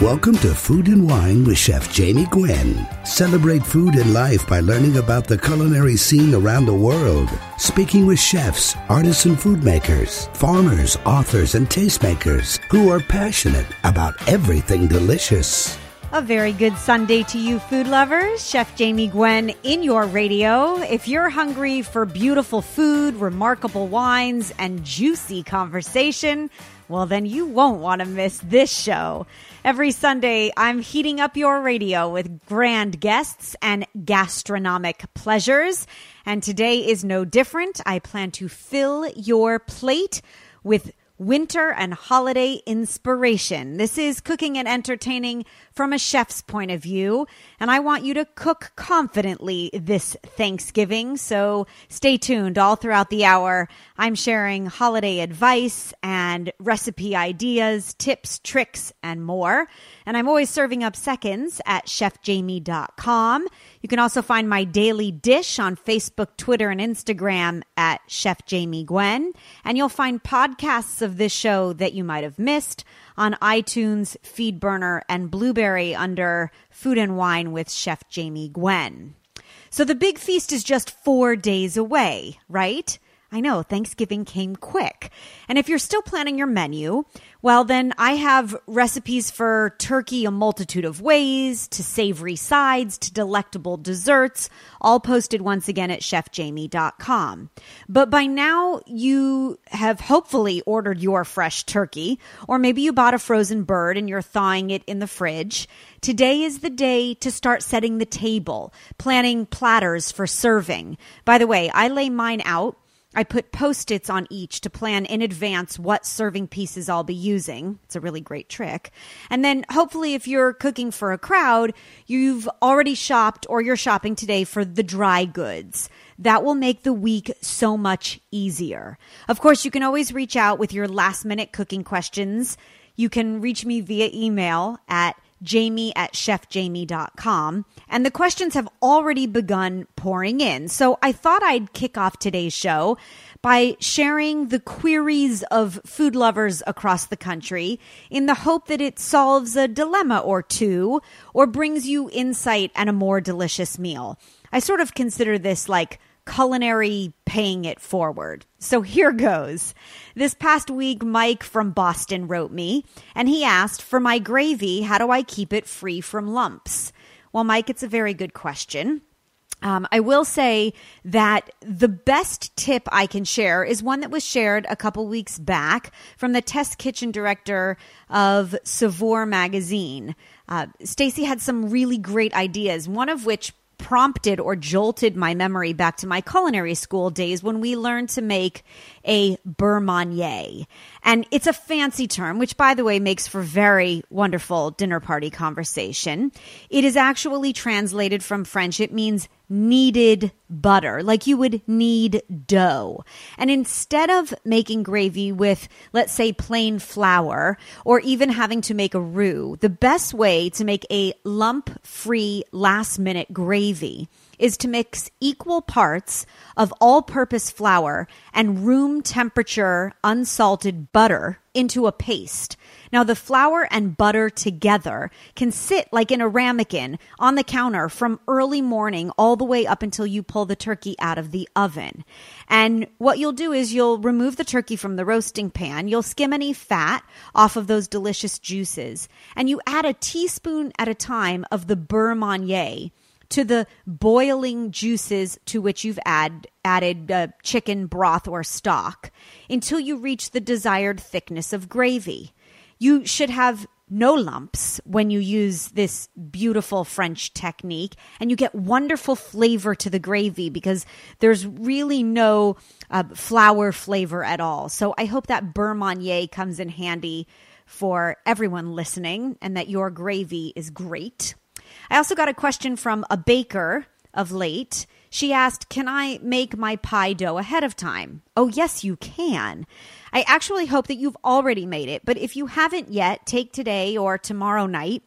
Welcome to Food and Wine with Chef Jamie Gwen. Celebrate food and life by learning about the culinary scene around the world. Speaking with chefs, artisan food makers, farmers, authors, and tastemakers who are passionate about everything delicious. A very good Sunday to you, food lovers. Chef Jamie Gwen in your radio. If you're hungry for beautiful food, remarkable wines, and juicy conversation, well, then you won't want to miss this show. Every Sunday, I'm heating up your radio with grand guests and gastronomic pleasures. And today is no different. I plan to fill your plate with winter and holiday inspiration. This is cooking and entertaining from a chef's point of view, and I want you to cook confidently this Thanksgiving. So stay tuned all throughout the hour. I'm sharing holiday advice and recipe ideas, tips, tricks, and more. And I'm always serving up seconds at chefjamie.com. You can also find my daily dish on Facebook, Twitter, and Instagram at Chef Jamie Gwen. And you'll find podcasts of this show that you might have missed on iTunes, Feedburner, and Blubrry under Food and Wine with Chef Jamie Gwen. So the big feast is just four days away, right? I know Thanksgiving came quick. And if you're still planning your menu, well, then I have recipes for turkey a multitude of ways, to savory sides, to delectable desserts, all posted once again at chefjamie.com. But by now, you have hopefully ordered your fresh turkey, or maybe you bought a frozen bird and you're thawing it in the fridge. Today is the day to start setting the table, planning platters for serving. By the way, I lay mine out I put post its on each to plan in advance what serving pieces I'll be using. It's a really great trick. And then hopefully, if you're cooking for a crowd, you've already shopped or you're shopping today for the dry goods. That will make the week so much easier. Of course, you can always reach out with your last minute cooking questions. You can reach me via email at jamie at chefjamie.com. And the questions have already begun pouring in. So I thought I'd kick off today's show by sharing the queries of food lovers across the country in the hope that it solves a dilemma or two or brings you insight and a more delicious meal. I sort of consider this like culinary paying it forward. So here goes. This past week, Mike from Boston wrote me and he asked, For my gravy, how do I keep it free from lumps? Well, Mike, it's a very good question. Um, I will say that the best tip I can share is one that was shared a couple weeks back from the test kitchen director of Saveur magazine. Uh, Stacy had some really great ideas, one of which prompted or jolted my memory back to my culinary school days when we learned to make a beurre manié. And it's a fancy term, which by the way makes for very wonderful dinner party conversation. It is actually translated from French. It means kneaded butter, like you would knead dough. And instead of making gravy with, let's say, plain flour, or even having to make a roux, the best way to make a lump free last minute gravy is to mix equal parts of all purpose flour and room temperature unsalted butter into a paste. Now, the flour and butter together can sit like in a ramekin on the counter from early morning all the way up until you pull the turkey out of the oven. And what you'll do is you'll remove the turkey from the roasting pan. You'll skim any fat off of those delicious juices. And you add a teaspoon at a time of the beurre manié to the boiling juices to which you've add, added uh, chicken broth or stock until you reach the desired thickness of gravy. You should have no lumps when you use this beautiful French technique, and you get wonderful flavor to the gravy because there's really no uh, flour flavor at all. So I hope that beurre manié comes in handy for everyone listening and that your gravy is great. I also got a question from a baker of late. She asked, Can I make my pie dough ahead of time? Oh, yes, you can. I actually hope that you've already made it, but if you haven't yet, take today or tomorrow night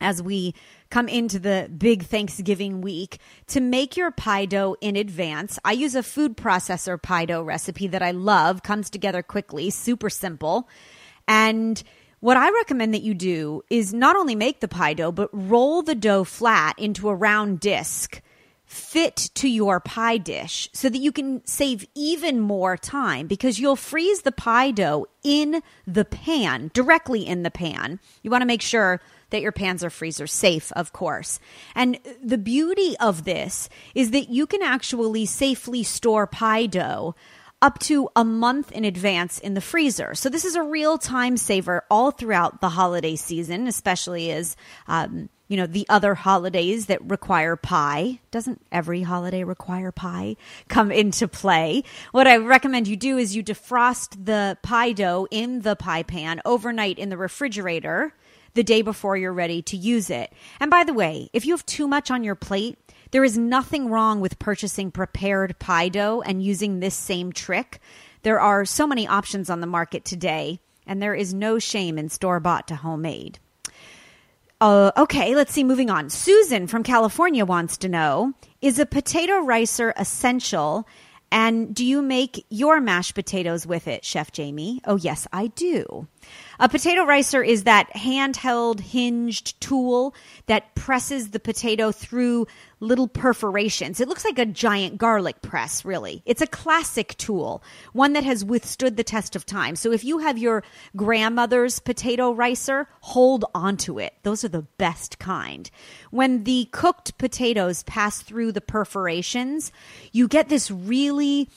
as we come into the big Thanksgiving week to make your pie dough in advance. I use a food processor pie dough recipe that I love, comes together quickly, super simple. And what I recommend that you do is not only make the pie dough, but roll the dough flat into a round disc fit to your pie dish so that you can save even more time because you'll freeze the pie dough in the pan, directly in the pan. You want to make sure that your pans are freezer safe, of course. And the beauty of this is that you can actually safely store pie dough up to a month in advance in the freezer. So this is a real time saver all throughout the holiday season, especially as um, you know, the other holidays that require pie. Doesn't every holiday require pie? Come into play. What I recommend you do is you defrost the pie dough in the pie pan overnight in the refrigerator the day before you're ready to use it. And by the way, if you have too much on your plate, there is nothing wrong with purchasing prepared pie dough and using this same trick. There are so many options on the market today, and there is no shame in store bought to homemade. Uh, okay, let's see. Moving on. Susan from California wants to know Is a potato ricer essential? And do you make your mashed potatoes with it, Chef Jamie? Oh, yes, I do. A potato ricer is that handheld hinged tool that presses the potato through little perforations. It looks like a giant garlic press, really. It's a classic tool, one that has withstood the test of time. So if you have your grandmother's potato ricer, hold onto it. Those are the best kind. When the cooked potatoes pass through the perforations, you get this really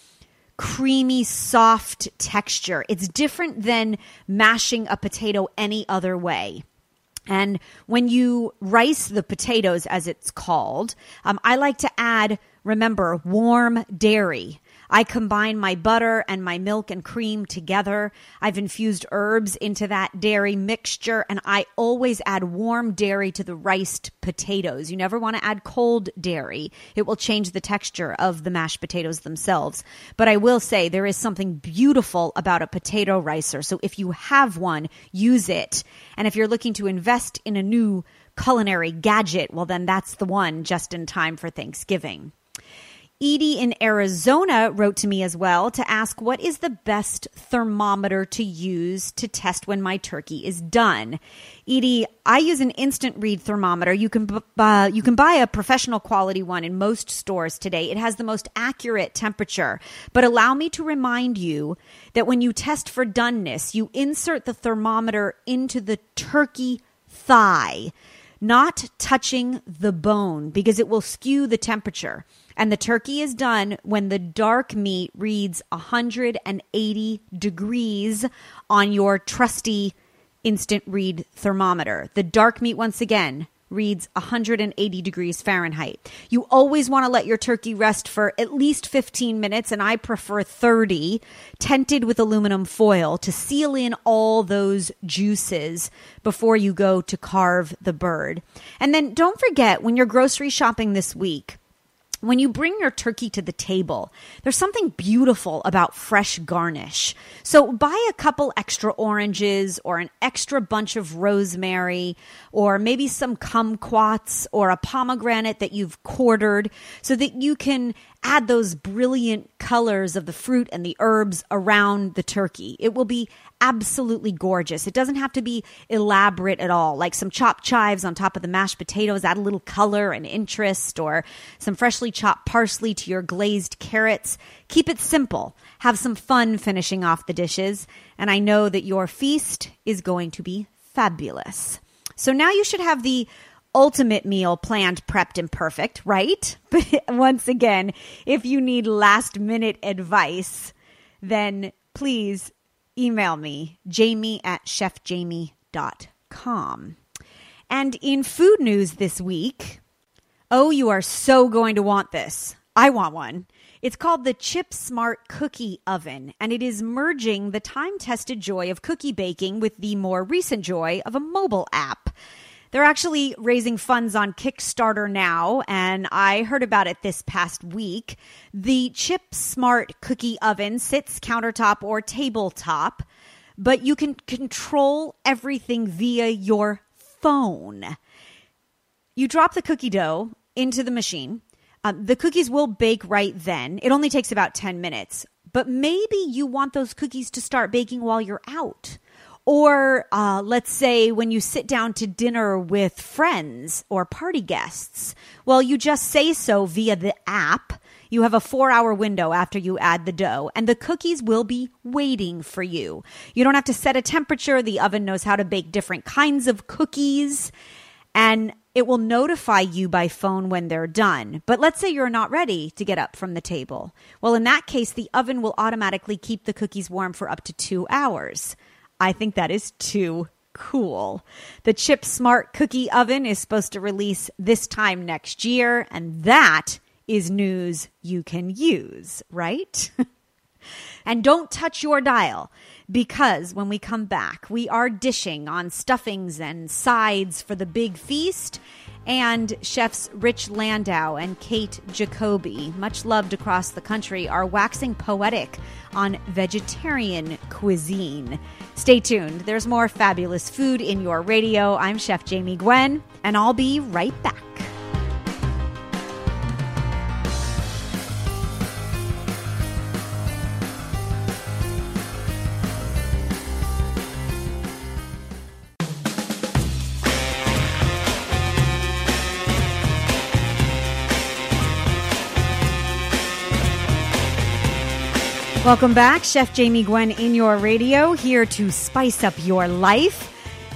creamy, soft texture. It's different than mashing a potato any other way. And when you rice the potatoes, as it's called, um, I like to add, remember, warm dairy. I combine my butter and my milk and cream together. I've infused herbs into that dairy mixture, and I always add warm dairy to the riced potatoes. You never want to add cold dairy, it will change the texture of the mashed potatoes themselves. But I will say there is something beautiful about a potato ricer. So if you have one, use it. And if you're looking to invest in a new culinary gadget, well, then that's the one just in time for Thanksgiving. Edie in Arizona wrote to me as well to ask what is the best thermometer to use to test when my turkey is done. Edie, I use an instant read thermometer. You can uh, you can buy a professional quality one in most stores today. It has the most accurate temperature. But allow me to remind you that when you test for doneness, you insert the thermometer into the turkey thigh, not touching the bone because it will skew the temperature. And the turkey is done when the dark meat reads 180 degrees on your trusty instant read thermometer. The dark meat, once again, reads 180 degrees Fahrenheit. You always want to let your turkey rest for at least 15 minutes, and I prefer 30, tented with aluminum foil to seal in all those juices before you go to carve the bird. And then don't forget when you're grocery shopping this week, when you bring your turkey to the table, there's something beautiful about fresh garnish. So buy a couple extra oranges or an extra bunch of rosemary or maybe some kumquats or a pomegranate that you've quartered so that you can add those brilliant colors of the fruit and the herbs around the turkey. It will be absolutely gorgeous. It doesn't have to be elaborate at all, like some chopped chives on top of the mashed potatoes, add a little color and interest, or some freshly chopped parsley to your glazed carrots. Keep it simple. Have some fun finishing off the dishes, and I know that your feast is going to be fabulous. So now you should have the ultimate meal planned, prepped, and perfect, right? But once again, if you need last minute advice, then please email me, jamie at chefjamie.com. And in food news this week, oh, you are so going to want this. I want one. It's called the Chip Smart Cookie Oven, and it is merging the time tested joy of cookie baking with the more recent joy of a mobile app. They're actually raising funds on Kickstarter now, and I heard about it this past week. The Chip Smart Cookie Oven sits countertop or tabletop, but you can control everything via your phone. You drop the cookie dough into the machine. Um, the cookies will bake right then. It only takes about 10 minutes. But maybe you want those cookies to start baking while you're out Or uh, let's say when you sit down to dinner with friends or party guests, well, you just say so via the app. You have a four hour window after you add the dough, and the cookies will be waiting for you. You don't have to set a temperature. The oven knows how to bake different kinds of cookies, and it will notify you by phone when they're done. But let's say you're not ready to get up from the table. Well, in that case, the oven will automatically keep the cookies warm for up to two hours. I think that is too cool. The Chip Smart Cookie Oven is supposed to release this time next year, and that is news you can use, right? and don't touch your dial because when we come back, we are dishing on stuffings and sides for the big feast. And chefs Rich Landau and Kate Jacoby, much loved across the country, are waxing poetic on vegetarian cuisine. Stay tuned. There's more fabulous food in your radio. I'm Chef Jamie Gwen, and I'll be right back. Welcome back. Chef Jamie Gwen in your radio, here to spice up your life.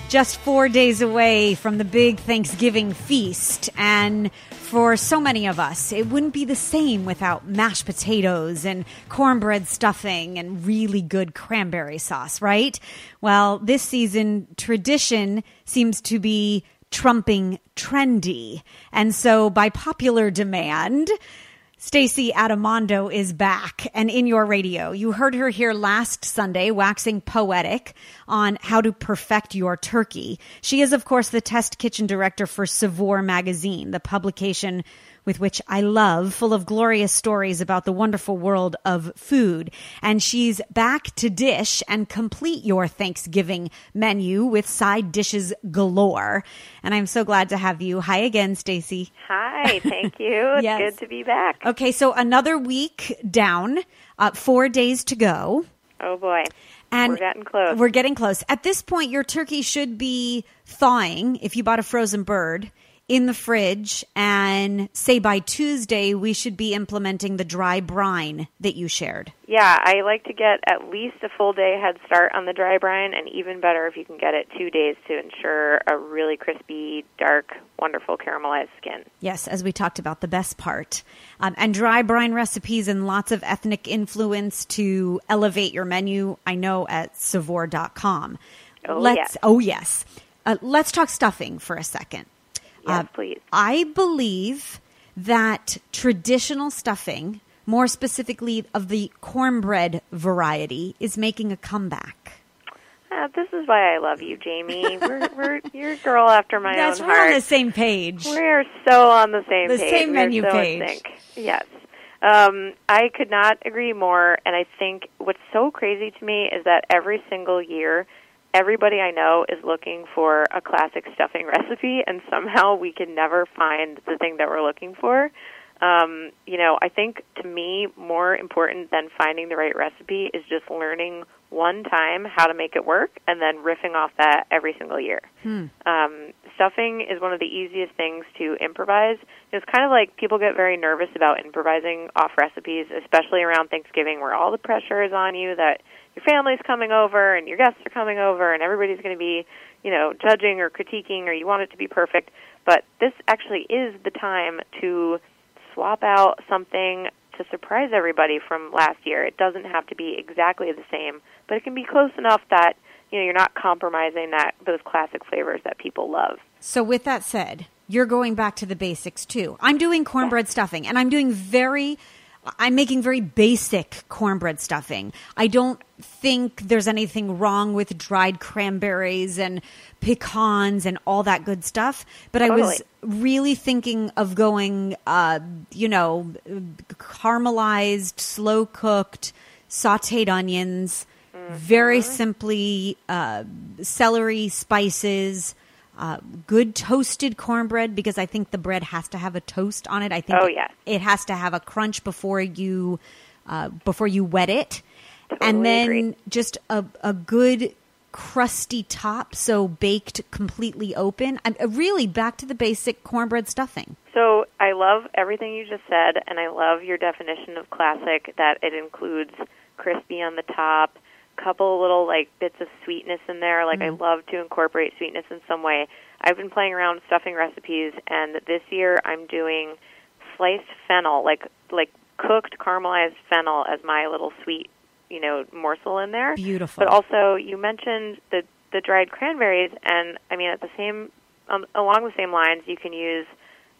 Just four days away from the big Thanksgiving feast. And for so many of us, it wouldn't be the same without mashed potatoes and cornbread stuffing and really good cranberry sauce, right? Well, this season, tradition seems to be trumping trendy. And so, by popular demand, Stacy Adimando is back and in your radio. You heard her here last Sunday waxing poetic on how to perfect your turkey. She is, of course, the test kitchen director for Saveur magazine, the publication with which I love, full of glorious stories about the wonderful world of food. And she's back to dish and complete your Thanksgiving menu with side dishes galore. And I'm so glad to have you. Hi again, Stacy. Hi, thank you. It's Yes. good to be back. Okay, so another week down, uh, four days to go. Oh boy. And We're getting close. We're getting close. At this point, your turkey should be thawing if you bought a frozen bird in the fridge. And say by Tuesday, we should be implementing the dry brine that you shared. Yeah, I like to get at least a full day head start on the dry brine, and even better if you can get it two days to ensure a really crispy, dark, wonderful caramelized skin. Yes, as we talked about, the best part. Um, and dry brine recipes and lots of ethnic influence to elevate your menu, I know at saveur.com. Oh, let's, yes. Oh, yes. Uh, let's talk stuffing for a second. Yes, Uh, please. I believe that traditional stuffing, more specifically of the cornbread variety, is making a comeback. Uh, this is why I love you, Jamie. we're, we're you're a girl after my That's own we're heart. on the same page. We're so on the same The page. same We're menu so page. Yes. Um, I could not agree more. And I think what's so crazy to me is that every single year, everybody I know is looking for a classic stuffing recipe, and somehow we can never find the thing that we're looking for. Um, you know, I think to me, more important than finding the right recipe is just learning one time how to make it work and then riffing off that every single year. Um, stuffing is one of the easiest things to improvise. It's kind of like people get very nervous about improvising off recipes, especially around Thanksgiving, where all the pressure is on you that your family's coming over and your guests are coming over and everybody's going to be, you know, judging or critiquing or you want it to be perfect. But this actually is the time to swap out something to surprise everybody from last year. It doesn't have to be exactly the same, but it can be close enough that you know you're not compromising that those classic flavors that people love. So, with that said, you're going back to the basics too. I'm doing cornbread stuffing, and I'm doing very. I'm making very basic cornbread stuffing. I don't think there's anything wrong with dried cranberries and pecans and all that good stuff. But I was really thinking of going, uh, you know, caramelized, slow cooked, sauteed onions, very simply uh, celery, spices, uh, good toasted cornbread because I think the bread has to have a toast on it. I think Oh, it- it has to have a crunch before you uh, before you wet it, and then agreed. just a, a good crusty top, so baked completely open. I'm uh, really back to the basic cornbread stuffing. So I love everything you just said, and I love your definition of classic that it includes crispy on the top, couple little like bits of sweetness in there. Like mm-hmm. I love to incorporate sweetness in some way. I've been playing around stuffing recipes, and this year I'm doing sliced fennel, like like cooked caramelized fennel as my little sweet, you know, morsel in there. Beautiful. But also, you mentioned the the dried cranberries, and I mean, at the same um, along the same lines, you can use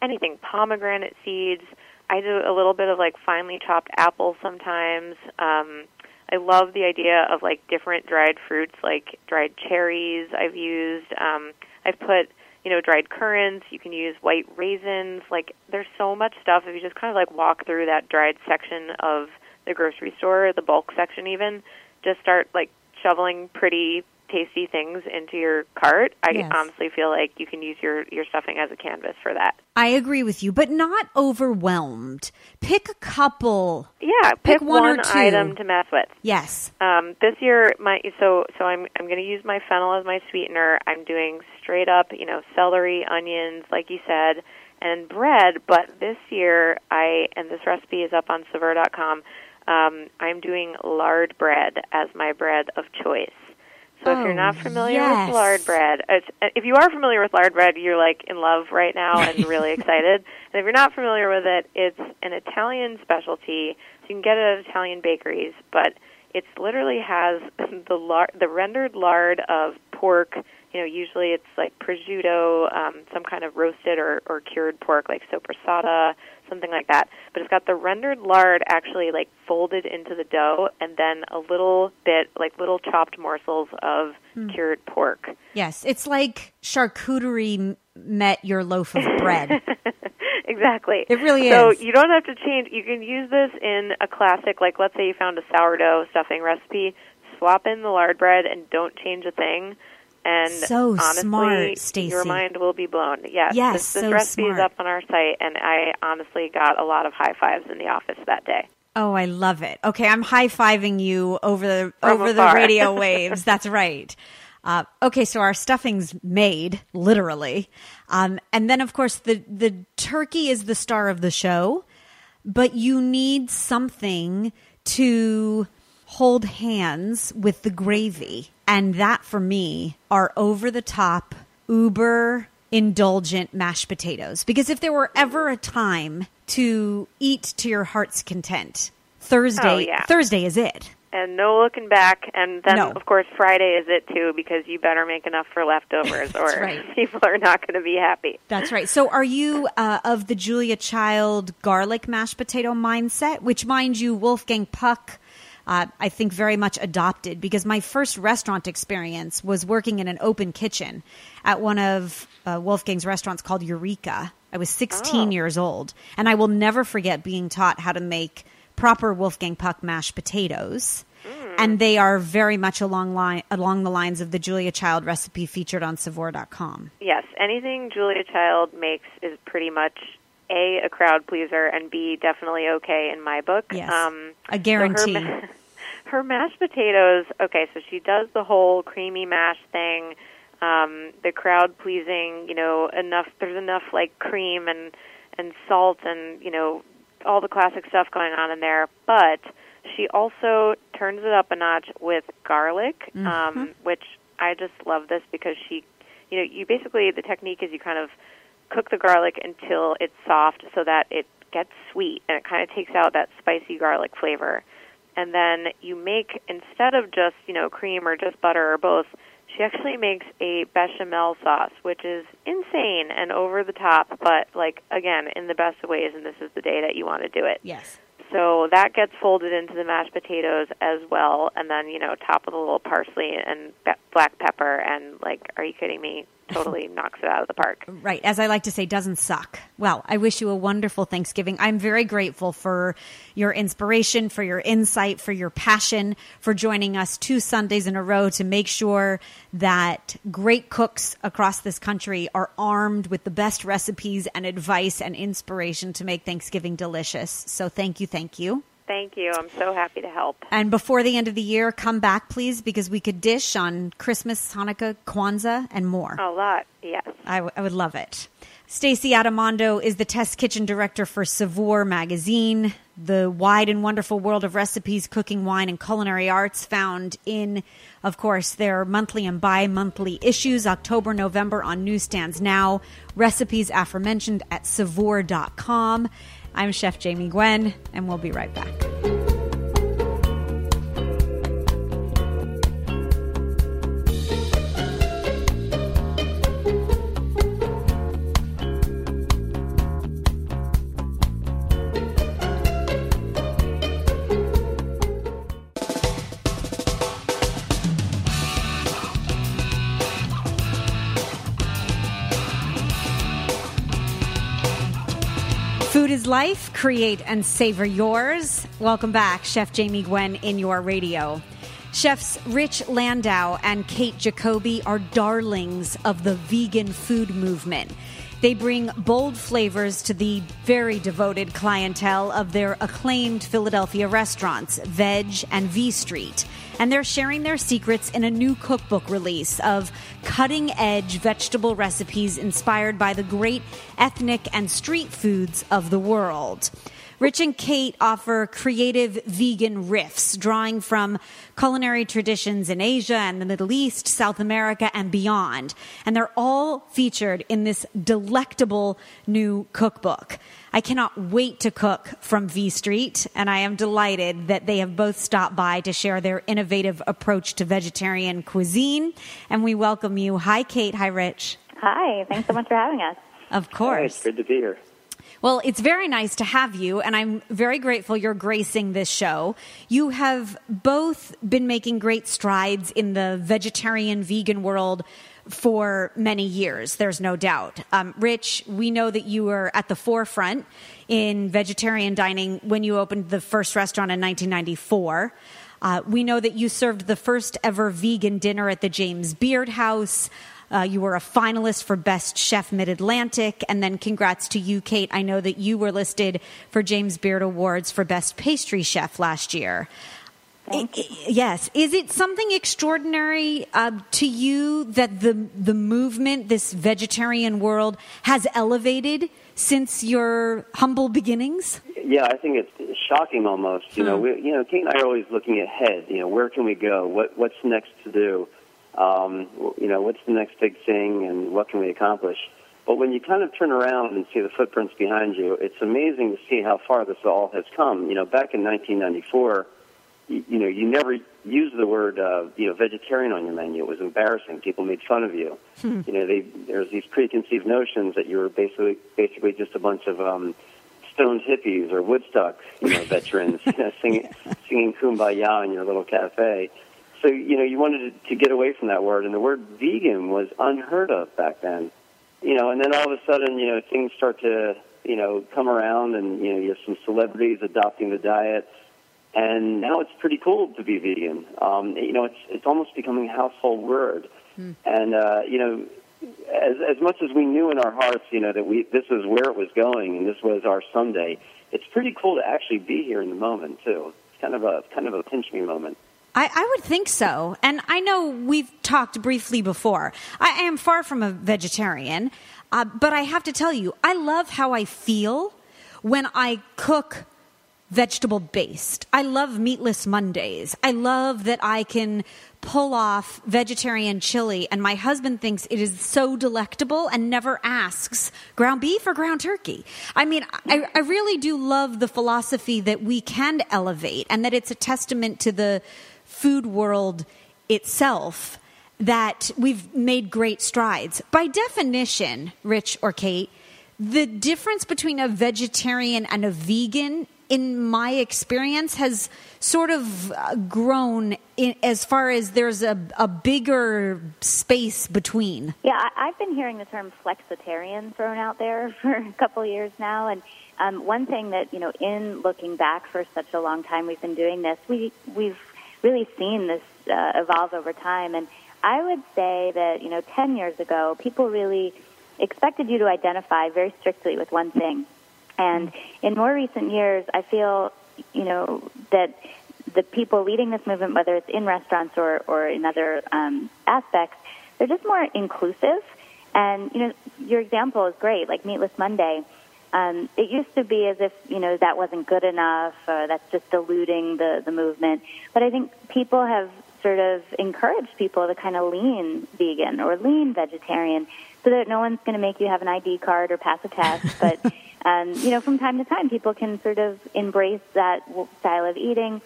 anything pomegranate seeds. I do a little bit of like finely chopped apples sometimes. Um, I love the idea of like different dried fruits, like dried cherries. I've used. Um, I've put you know dried currants. You can use white raisins. Like there's so much stuff. If you just kind of like walk through that dried section of the grocery store, the bulk section even, just start like shoveling pretty tasty things into your cart, I yes. honestly feel like you can use your your stuffing as a canvas for that. I agree with you, but not overwhelmed. Pick a couple. Yeah, pick, pick one, one, or two. item to mess with. Yes. Um, this year, my so so I'm I'm going to use my fennel as my sweetener. I'm doing straight up, you know, celery, onions, like you said, and bread. But this year, I and this recipe is up on Saveur.com. Um, I'm doing lard bread as my bread of choice. So if you're not oh, familiar yes. with lard bread, if you are familiar with lard bread, you're like in love right now and really excited. And if you're not familiar with it, it's an Italian specialty. So you can get it at Italian bakeries, but it literally has the lard, the rendered lard of pork. You know, usually it's like prosciutto, um, some kind of roasted or, or cured pork, like soppressata, something like that. But it's got the rendered lard actually like folded into the dough, and then a little bit like little chopped morsels of mm. cured pork. Yes, it's like charcuterie met your loaf of bread. exactly. It really so is. So you don't have to change. You can use this in a classic, like let's say you found a sourdough stuffing recipe. Swap in the lard bread and don't change a thing and so honestly, smart, Stacy. Your mind will be blown. Yes, yes this, this so recipe smart. is up on our site, and I honestly got a lot of high fives in the office that day. Oh, I love it. Okay, I'm high fiving you over the From over afar. the radio waves. That's right. Uh, okay, so our stuffing's made literally, um, and then of course the the turkey is the star of the show, but you need something to hold hands with the gravy. And that for me are over the top, uber indulgent mashed potatoes. Because if there were ever a time to eat to your heart's content, Thursday oh, yeah. Thursday is it. And no looking back. And then, no. of course, Friday is it too, because you better make enough for leftovers, or right. people are not going to be happy. That's right. So, are you uh, of the Julia Child garlic mashed potato mindset? Which, mind you, Wolfgang Puck uh, I think, very much adopted because my first restaurant experience was working in an open kitchen at one of uh, Wolfgang's restaurants called Eureka. I was 16 oh. years old, and I will never forget being taught how to make proper Wolfgang Puck mashed potatoes. Mm. And they are very much along line along the lines of the Julia Child recipe featured on Saveur.com. Yes, anything Julia Child makes is pretty much a a crowd pleaser and b definitely okay in my book. Yes, um, a guarantee. So her, her, mashed potatoes. Okay, so she does the whole creamy mash thing. Um, the crowd pleasing. You know, enough. There's enough like cream and and salt and you know all the classic stuff going on in there, but she also turns it up a notch with garlic, mm-hmm. um, which I just love this because she, you know, you basically the technique is you kind of cook the garlic until it's soft so that it gets sweet and it kind of takes out that spicy garlic flavor. And then you make instead of just, you know, cream or just butter or both, she actually makes a bechamel sauce, which is insane and over the top, but like again, in the best of ways and this is the day that you want to do it. Yes. So that gets folded into the mashed potatoes as well, and then you know top with a little parsley and be- black pepper. And like, are you kidding me? Totally knocks it out of the park. Right. As I like to say, doesn't suck. Well, I wish you a wonderful Thanksgiving. I'm very grateful for your inspiration, for your insight, for your passion, for joining us two Sundays in a row to make sure that great cooks across this country are armed with the best recipes and advice and inspiration to make Thanksgiving delicious. So thank you. Thank you. Thank you. I'm so happy to help. And before the end of the year, come back, please, because we could dish on Christmas, Hanukkah, Kwanzaa, and more. A lot, yes. I, w- I would love it. Stacy Adimando is the test kitchen director for Saveur magazine, the wide and wonderful world of recipes, cooking, wine, and culinary arts found in, of course, their monthly and bi monthly issues, October, November on newsstands now. Recipes aforementioned at saveur.com. I'm Chef Jamie Gwen, and we'll be right back. Food is life. Create and savor yours. Welcome back, Chef Jamie Gwen in your radio. Chefs Rich Landau and Kate Jacoby are darlings of the vegan food movement. They bring bold flavors to the very devoted clientele of their acclaimed Philadelphia restaurants, Vedge and V Street. And they're sharing their secrets in a new cookbook release of cutting edge vegetable recipes inspired by the great ethnic and street foods of the world. Rich and Kate offer creative vegan riffs, drawing from culinary traditions in Asia and the Middle East, South America, and beyond. And they're all featured in this delectable new cookbook. I cannot wait to cook from V Street, and I am delighted that they have both stopped by to share their innovative approach to vegetarian cuisine. And we welcome you. Hi, Kate. Hi, Rich. Hi. Thanks so much for having us. Of course. Hey, good to be here. Well, it's very nice to have you, and I'm very grateful you're gracing this show. You have both been making great strides in the vegetarian vegan world for many years, there's no doubt. Um, Rich, we know that you were at the forefront in vegetarian dining when you opened the first restaurant in 1994. Uh, we know that you served the first ever vegan dinner at the James Beard House. Uh, you were a finalist for Best Chef Mid Atlantic. And then congrats to you, Kate. I know that you were listed for James Beard Awards for Best Pastry Chef last year. Thank you. Yes. Is it something extraordinary uh, to you that the the movement, this vegetarian world, has elevated since your humble beginnings? Yeah, I think it's shocking almost. You know, we, you know, Kate and I are always looking ahead. You know, where can we go? What what's next to do? Um, you know, what's the next big thing, and what can we accomplish? But when you kind of turn around and see the footprints behind you, it's amazing to see how far this all has come. You know, back in 1994, you, you know, you never used the word, uh, you know, vegetarian on your menu. It was embarrassing. People made fun of you. Hmm. You know, they, there's these preconceived notions that you were basically, basically just a bunch of um, stoned hippies or Woodstock, you know, veterans you know, singing, singing "Kumbaya" in your little cafe. So, you know, you wanted to, to get away from that word, and the word vegan was unheard of back then. You know, and then all of a sudden, you know, things start to, you know, come around, and you know, you have some celebrities adopting the diet, and now it's pretty cool to be vegan. Um, you know, it's it's almost becoming a household word, and uh, you know, as as much as we knew in our hearts, you know, that we this was where it was going, and this was our Sunday. It's pretty cool to actually be here in the moment too. It's kind of a kind of a pinch me moment. I, I would think so. And I know we've talked briefly before. I, I am far from a vegetarian, uh, but I have to tell you, I love how I feel when I cook vegetable based. I love meatless Mondays. I love that I can pull off vegetarian chili, and my husband thinks it is so delectable and never asks ground beef or ground turkey. I mean, I, I really do love the philosophy that we can elevate and that it's a testament to the food world itself that we've made great strides. By definition, Rich or Kate, the difference between a vegetarian and a vegan, in my experience, has sort of uh, grown in, as far as there's a, a bigger space between. Yeah, I, I've been hearing the term flexitarian thrown out there for a couple of years now, and um, one thing that you know, in looking back for such a long time, we've been doing this. We we've really seen this uh, evolve over time, and I would say that you know, ten years ago, people really expected you to identify very strictly with one thing, and in more recent years, I feel you know, that the people leading this movement, whether it's in restaurants or, or in other um, aspects, they're just more inclusive. And, you know, your example is great, like Meatless Monday. Um, it used to be as if, you know, that wasn't good enough, or that's just diluting the, the movement. But I think people have sort of encouraged people to kind of lean vegan or lean vegetarian so that no one's going to make you have an ID card or pass a test. But, um, you know, from time to time, people can sort of embrace that style of eating.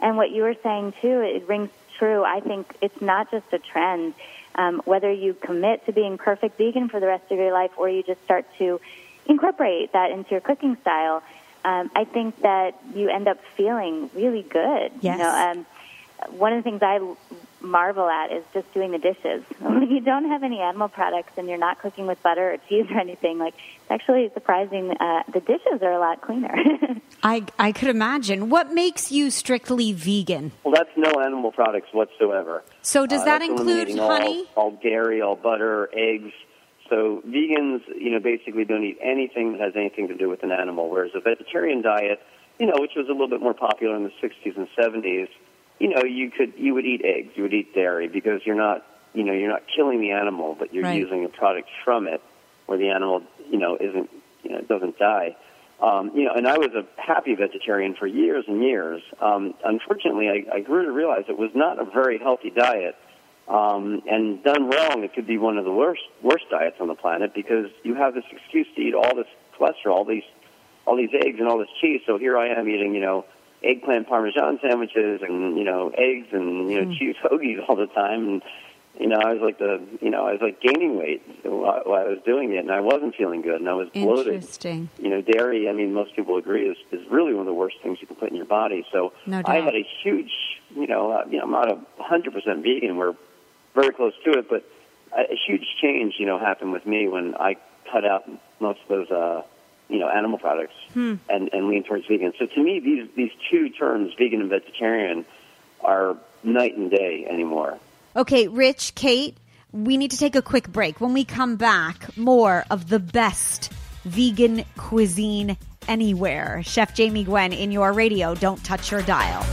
And what you were saying, too, it rings true. I think it's not just a trend. Um, whether you commit to being perfect vegan for the rest of your life or you just start to incorporate that into your cooking style, um, I think that you end up feeling really good. Yes. You know, um, one of the things I marvel at is just doing the dishes. When you don't have any animal products and you're not cooking with butter or cheese or anything, like it's actually surprising. Uh, the dishes are a lot cleaner. I I could imagine. What makes you strictly vegan? Well, that's no animal products whatsoever. So does Uh, that include eliminating all- honey? All, dairy, all butter, eggs. So vegans, you know, basically don't eat anything that has anything to do with an animal. Whereas a vegetarian diet, you know, which was a little bit more popular in the 60s and 70s, you know, you could you would eat eggs, you would eat dairy because you're not, you know, you're not killing the animal, but you're Right. using a product from it where the animal, you know, isn't, you know, doesn't die. Um, you know, and I was a happy vegetarian for years and years. Um, unfortunately, I, I grew to realize it was not a very healthy diet. Um, and done wrong, it could be one of the worst worst diets on the planet because you have this excuse to eat all this cholesterol, all these all these eggs and all this cheese. So here I am eating, you know, eggplant parmesan sandwiches and you know eggs and you know cheese hoagies all the time. And you know, I was like the you know I was like gaining weight while, while I was doing it, and I wasn't feeling good, and I was bloated. Interesting. You know, dairy. I mean, most people agree is is really one of the worst things you can put in your body. So No I had a huge, you know, uh, you know, I'm not a hundred percent vegan. We're very close to it, but a, a huge change, you know, happened with me when I cut out most of those, uh, you know, animal products Hmm. and and lean towards vegan. So to me, these these two terms, vegan and vegetarian, are night and day anymore. Okay, Rich, Kate, we need to take a quick break. When we come back, more of the best vegan cuisine anywhere. Chef Jamie Gwen in your radio. Don't touch your dial.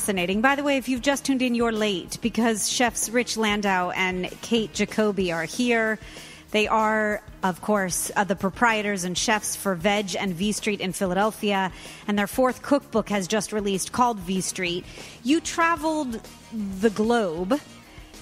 Fascinating. By the way, if you've just tuned in, you're late because chefs Rich Landau and Kate Jacoby are here. They are, of course, uh, the proprietors and chefs for Vedge and V Street in Philadelphia, and their fourth cookbook has just released called V Street. You traveled the globe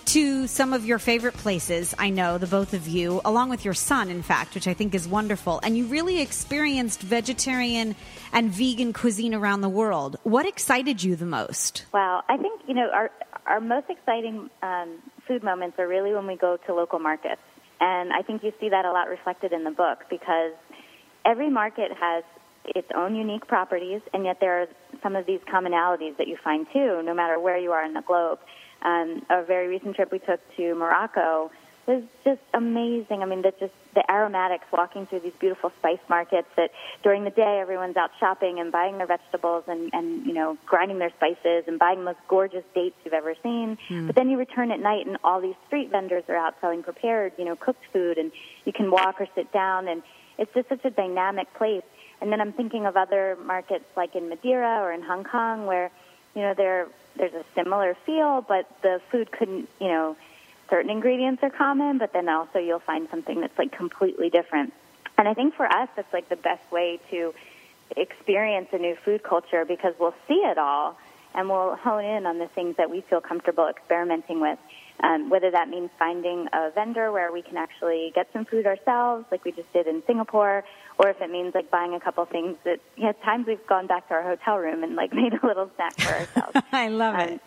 to some of your favorite places, I know, the both of you, along with your son, in fact, which I think is wonderful. And you really experienced vegetarian and vegan cuisine around the world. What excited you the most? Wow, I think you know our our most exciting um, food moments are really when we go to local markets, and I think you see that a lot reflected in the book because every market has its own unique properties, and yet there are some of these commonalities that you find too, no matter where you are in the globe. Um, a very recent trip we took to Morocco was just amazing. I mean, the just the aromatics walking through these beautiful spice markets. That during the day everyone's out shopping and buying their vegetables and and you know grinding their spices and buying the most gorgeous dates you've ever seen. But then you return at night and all these street vendors are out selling prepared, you know, cooked food, and you can walk or sit down, and it's just such a dynamic place. And then I'm thinking of other markets like in Madeira or in Hong Kong where you know there there's a similar feel, but the food couldn't you know certain ingredients are common, but then also you'll find something that's like completely different. And I think for us, that's like the best way to experience a new food culture because we'll see it all and we'll hone in on the things that we feel comfortable experimenting with. Um, whether that means finding a vendor where we can actually get some food ourselves, like we just did in Singapore, or if it means like buying a couple things that, you know, times we've gone back to our hotel room and like made a little snack for ourselves. I love Um, it.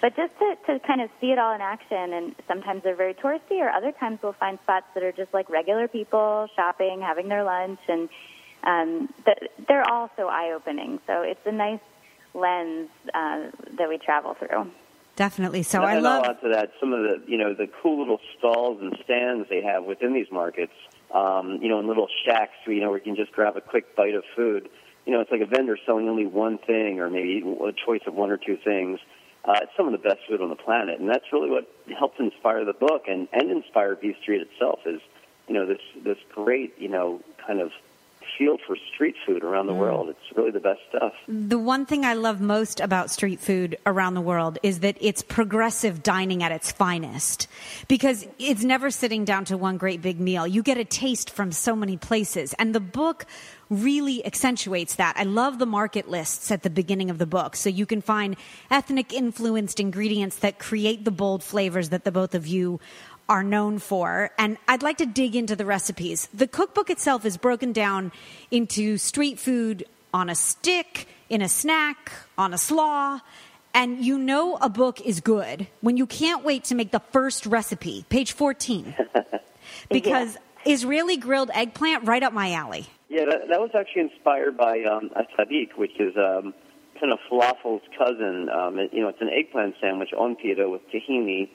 but just to, to kind of see it all in action, and sometimes they're very touristy, or other times we'll find spots that are just like regular people shopping, having their lunch, and um, th- they're all so eye opening. So it's a nice lens uh, that we travel through. Definitely. So and I love. I'll add to that some of the you know the cool little stalls and stands they have within these markets. Um, you know, in little shacks, you know, where you can just grab a quick bite of food. You know, it's like a vendor selling only one thing or maybe a choice of one or two things. Uh, it's some of the best food on the planet, and that's really what helped inspire the book and, and inspire V Street itself. Is you know this this great you know kind of field for street food around the mm. world. It's really the best stuff. The one thing I love most about street food around the world is that it's progressive dining at its finest because it's never sitting down to one great big meal. You get a taste from so many places. And the book really accentuates that. I love the market lists at the beginning of the book. So you can find ethnic influenced ingredients that create the bold flavors that the both of you are known for. And I'd like to dig into the recipes. The cookbook itself is broken down into street food on a stick, in a snack, on a slaw. And you know a book is good when you can't wait to make the first recipe, page 14. because yeah. Israeli grilled eggplant, right up my alley. Yeah, that, that was actually inspired by um, a sabich, which is um, kind of falafel's cousin. Um, it, you know, it's an eggplant sandwich on pita with tahini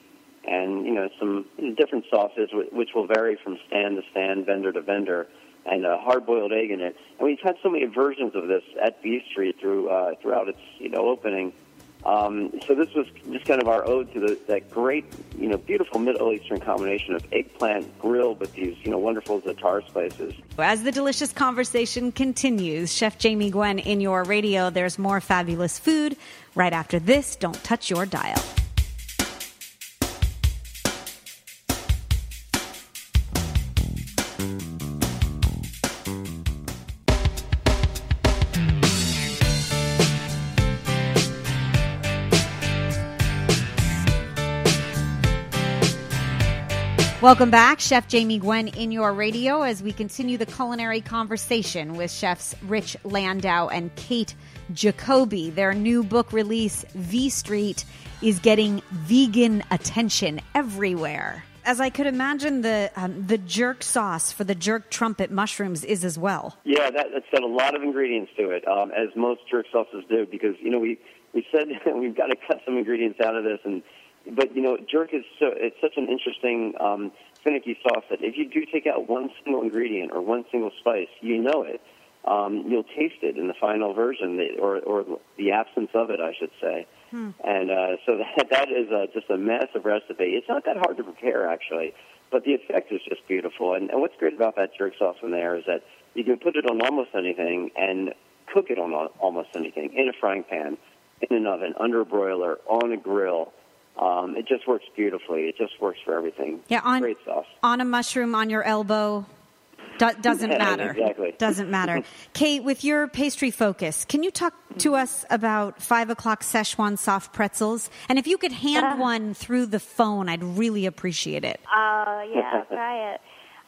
and you know some different sauces, which will vary from stand to stand, vendor to vendor, and a hard-boiled egg in it. And we've had so many versions of this at V Street through uh, throughout its you know opening. Um, so this was just kind of our ode to the, that great, you know, beautiful Middle Eastern combination of eggplant grilled with these, you know, wonderful za'atar spices. As the delicious conversation continues, Chef Jamie Gwen in your radio, there's more fabulous food right after this. Don't touch your dial. Welcome back, Chef Jamie Gwen in your radio as we continue the culinary conversation with chefs Rich Landau and Kate Jacoby. Their new book release, V Street, is getting vegan attention everywhere. As I could imagine, the um, the jerk sauce for the jerk trumpet mushrooms is as well. Yeah, that, that's got a lot of ingredients to it, um, as most jerk sauces do. Because you know we we said we've got to cut some ingredients out of this and but you know, jerk is so it's such an interesting um, finicky sauce that if you do take out one single ingredient or one single spice, you know it. Um, you'll taste it in the final version, or or the absence of it, I should say. Hmm. And uh, so that that is uh, just a massive recipe. It's not that hard to prepare, actually, but the effect is just beautiful. And, and what's great about that jerk sauce in there is that you can put it on almost anything and cook it on almost anything in a frying pan, in an oven, under a broiler, on a grill um, it just works beautifully. It just works for everything. Yeah, on, great sauce. On a mushroom on your elbow. Do- doesn't yeah, matter. Exactly. Doesn't matter. Kate, with your pastry focus, can you talk to us about five o'clock Szechuan soft pretzels? And if you could hand uh, one through the phone, I'd really appreciate it. Oh, uh, yeah, I'll try it.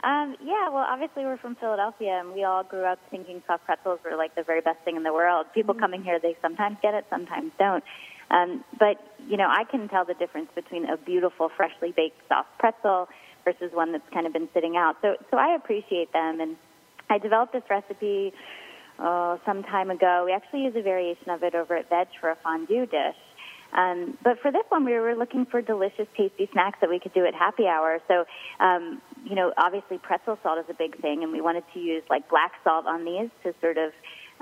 Um, yeah, well, obviously we're from Philadelphia, and we all grew up thinking soft pretzels were like the very best thing in the world. People mm-hmm. coming here, they sometimes get it, sometimes don't. Um, but you know, I can tell the difference between a beautiful, freshly baked soft pretzel versus one that's kind of been sitting out. So, so I appreciate them, and I developed this recipe oh, some time ago. We actually use a variation of it over at Vedge for a fondue dish. Um, but for this one, we were looking for delicious, tasty snacks that we could do at happy hour. So, um, you know, obviously pretzel salt is a big thing, and we wanted to use like black salt on these to sort of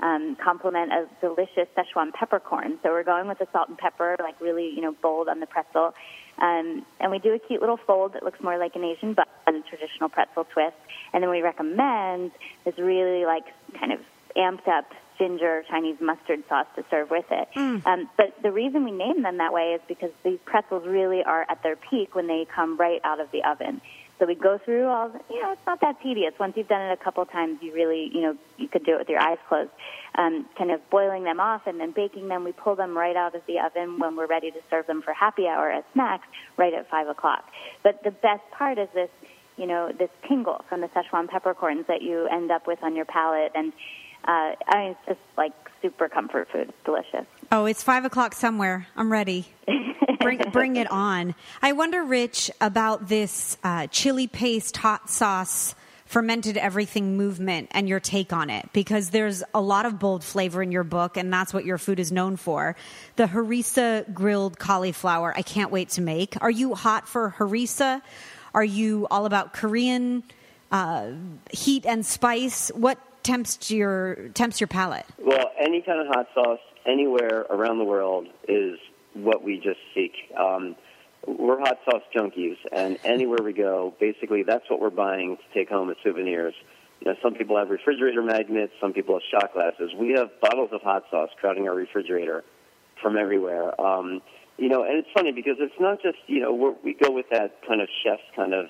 um, complement a delicious Szechuan peppercorn. So we're going with the salt and pepper, like really, you know, bold on the pretzel. Um, and we do a cute little fold that looks more like an Asian bun, a traditional pretzel twist. And then we recommend this really like kind of amped up ginger Chinese mustard sauce to serve with it. Mm. Um, but the reason we name them that way is because these pretzels really are at their peak when they come right out of the oven. So we go through all, the, you know, it's not that tedious. Once you've done it a couple times, you really, you know, you could do it with your eyes closed. Um, kind of boiling them off and then baking them. We pull them right out of the oven when we're ready to serve them for happy hour as snacks right at 5 o'clock. But the best part is this, you know, this tingle from the Szechuan peppercorns that you end up with on your palate. And uh, I mean, it's just like super comfort food. It's delicious. Oh, it's 5 o'clock somewhere. I'm ready. bring, bring it on. I wonder, Rich, about this uh, chili paste hot sauce fermented everything movement and your take on it because there's a lot of bold flavor in your book and that's what your food is known for. The harissa grilled cauliflower, I can't wait to make. Are you hot for harissa? Are you all about Korean uh, heat and spice. What tempts your tempts your palate? Well, any kind of hot sauce anywhere around the world is what we just seek. Um, we're hot sauce junkies, and anywhere we go, basically that's what we're buying to take home as souvenirs. You know, some people have refrigerator magnets, some people have shot glasses. We have bottles of hot sauce crowding our refrigerator from everywhere. Um, you know, and it's funny because it's not just you know we're, we go with that kind of chef's kind of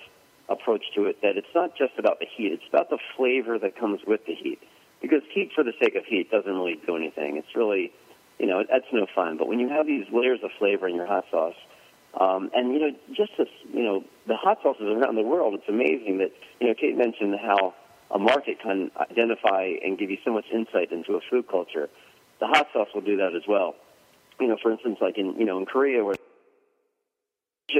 approach to it. That it's not just about the heat; it's about the flavor that comes with the heat. Because heat for the sake of heat doesn't really do anything. It's really, you know, that's no fun. But when you have these layers of flavor in your hot sauce, um, and you know, just this, you know, the hot sauces around the world, it's amazing that you know Kate mentioned how a market can identify and give you so much insight into a food culture. The hot sauce will do that as well. You know, for instance, like in you know in Korea, where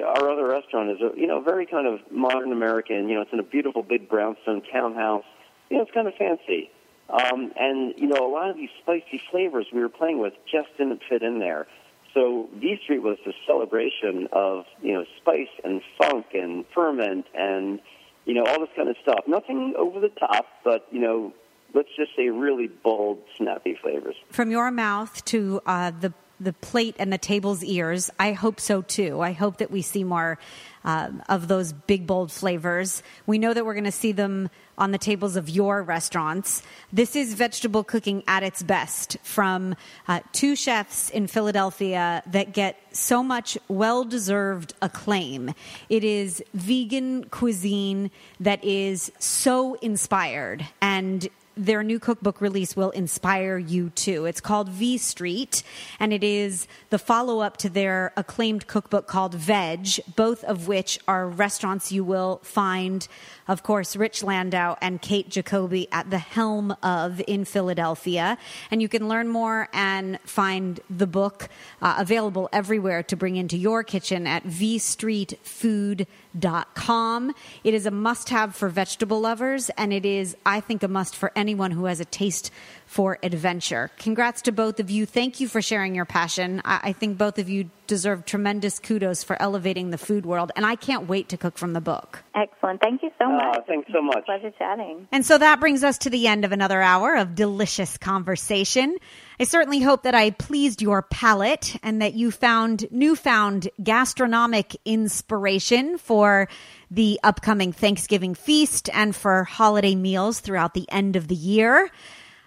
our other restaurant is a you know very kind of modern American. You know, it's in a beautiful big brownstone townhouse. You know, it's kind of fancy. Um, and you know, a lot of these spicy flavors we were playing with just didn't fit in there. So V Street was the celebration of you know spice and funk and ferment and you know all this kind of stuff. Nothing over the top, but you know, let's just say really bold, snappy flavors. From your mouth to uh, the the plate and the table's ears. I hope so too. I hope that we see more uh, of those big, bold flavors. We know that we're going to see them on the tables of your restaurants. This is vegetable cooking at its best from uh, two chefs in Philadelphia that get so much well deserved acclaim. It is vegan cuisine that is so inspired and their new cookbook release will inspire you too. It's called V Street, and it is the follow up to their acclaimed cookbook called Vedge, both of which are restaurants you will find, of course, Rich Landau and Kate Jacoby at the helm of in Philadelphia. And you can learn more and find the book uh, available everywhere to bring into your kitchen at vstreetfood.com. It is a must have for vegetable lovers, and it is, I think, a must for anyone who has a taste for adventure. Congrats to both of you. Thank you for sharing your passion. I, I, think both of you deserve tremendous kudos for elevating the food world, and I can't wait to cook from the book. Excellent. Thank you so Uh, much. thanks so much. Pleasure chatting. And so that brings us to the end of another hour of delicious conversation. I certainly hope that I pleased your palate and that you found newfound gastronomic inspiration for the upcoming Thanksgiving feast and for holiday meals throughout the end of the year.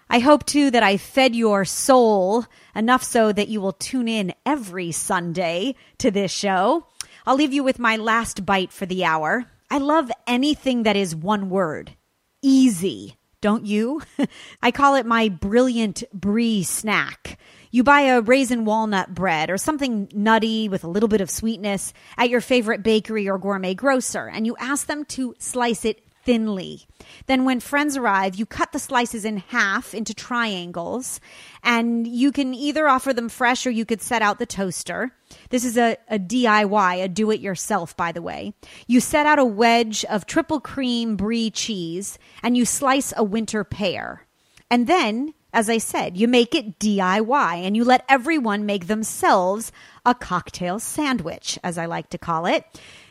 I hope too that I fed your soul enough so that you will tune in every Sunday to this show. I'll leave you with my last bite for the hour. I love anything that is one word easy. Don't you? I call it my brilliant brie snack. You buy a raisin walnut bread or something nutty with a little bit of sweetness at your favorite bakery or gourmet grocer, and you ask them to slice it thinly. Then, when friends arrive, you cut the slices in half into triangles, and you can either offer them fresh or you could set out the toaster. This is a, a DIY, a do it yourself, by the way. You set out a wedge of triple cream brie cheese, and you slice a winter pear. And then, as I said, you make it DIY and you let everyone make themselves a cocktail sandwich, as I like to call it.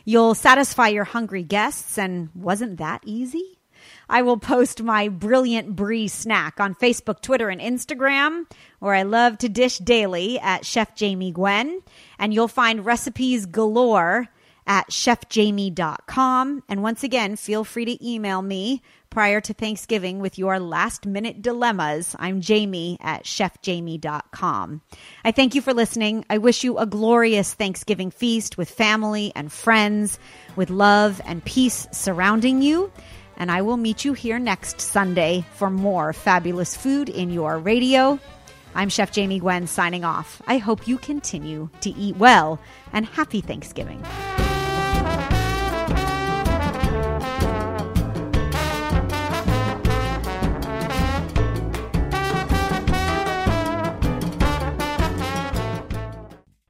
You'll satisfy your hungry guests, and wasn't that easy? I will post my brilliant brie snack on Facebook, Twitter, and Instagram, where I love to dish daily at Chef Jamie Gwen. And you'll find recipes galore at chefjamie.com. And once again, feel free to email me prior to Thanksgiving with your last minute dilemmas. I'm Jamie at chefjamie.com. I thank you for listening. I wish you a glorious Thanksgiving feast with family and friends, with love and peace surrounding you. And I will meet you here next Sunday for more fabulous food in your radio. I'm Chef Jamie Gwen signing off. I hope you continue to eat well and happy Thanksgiving.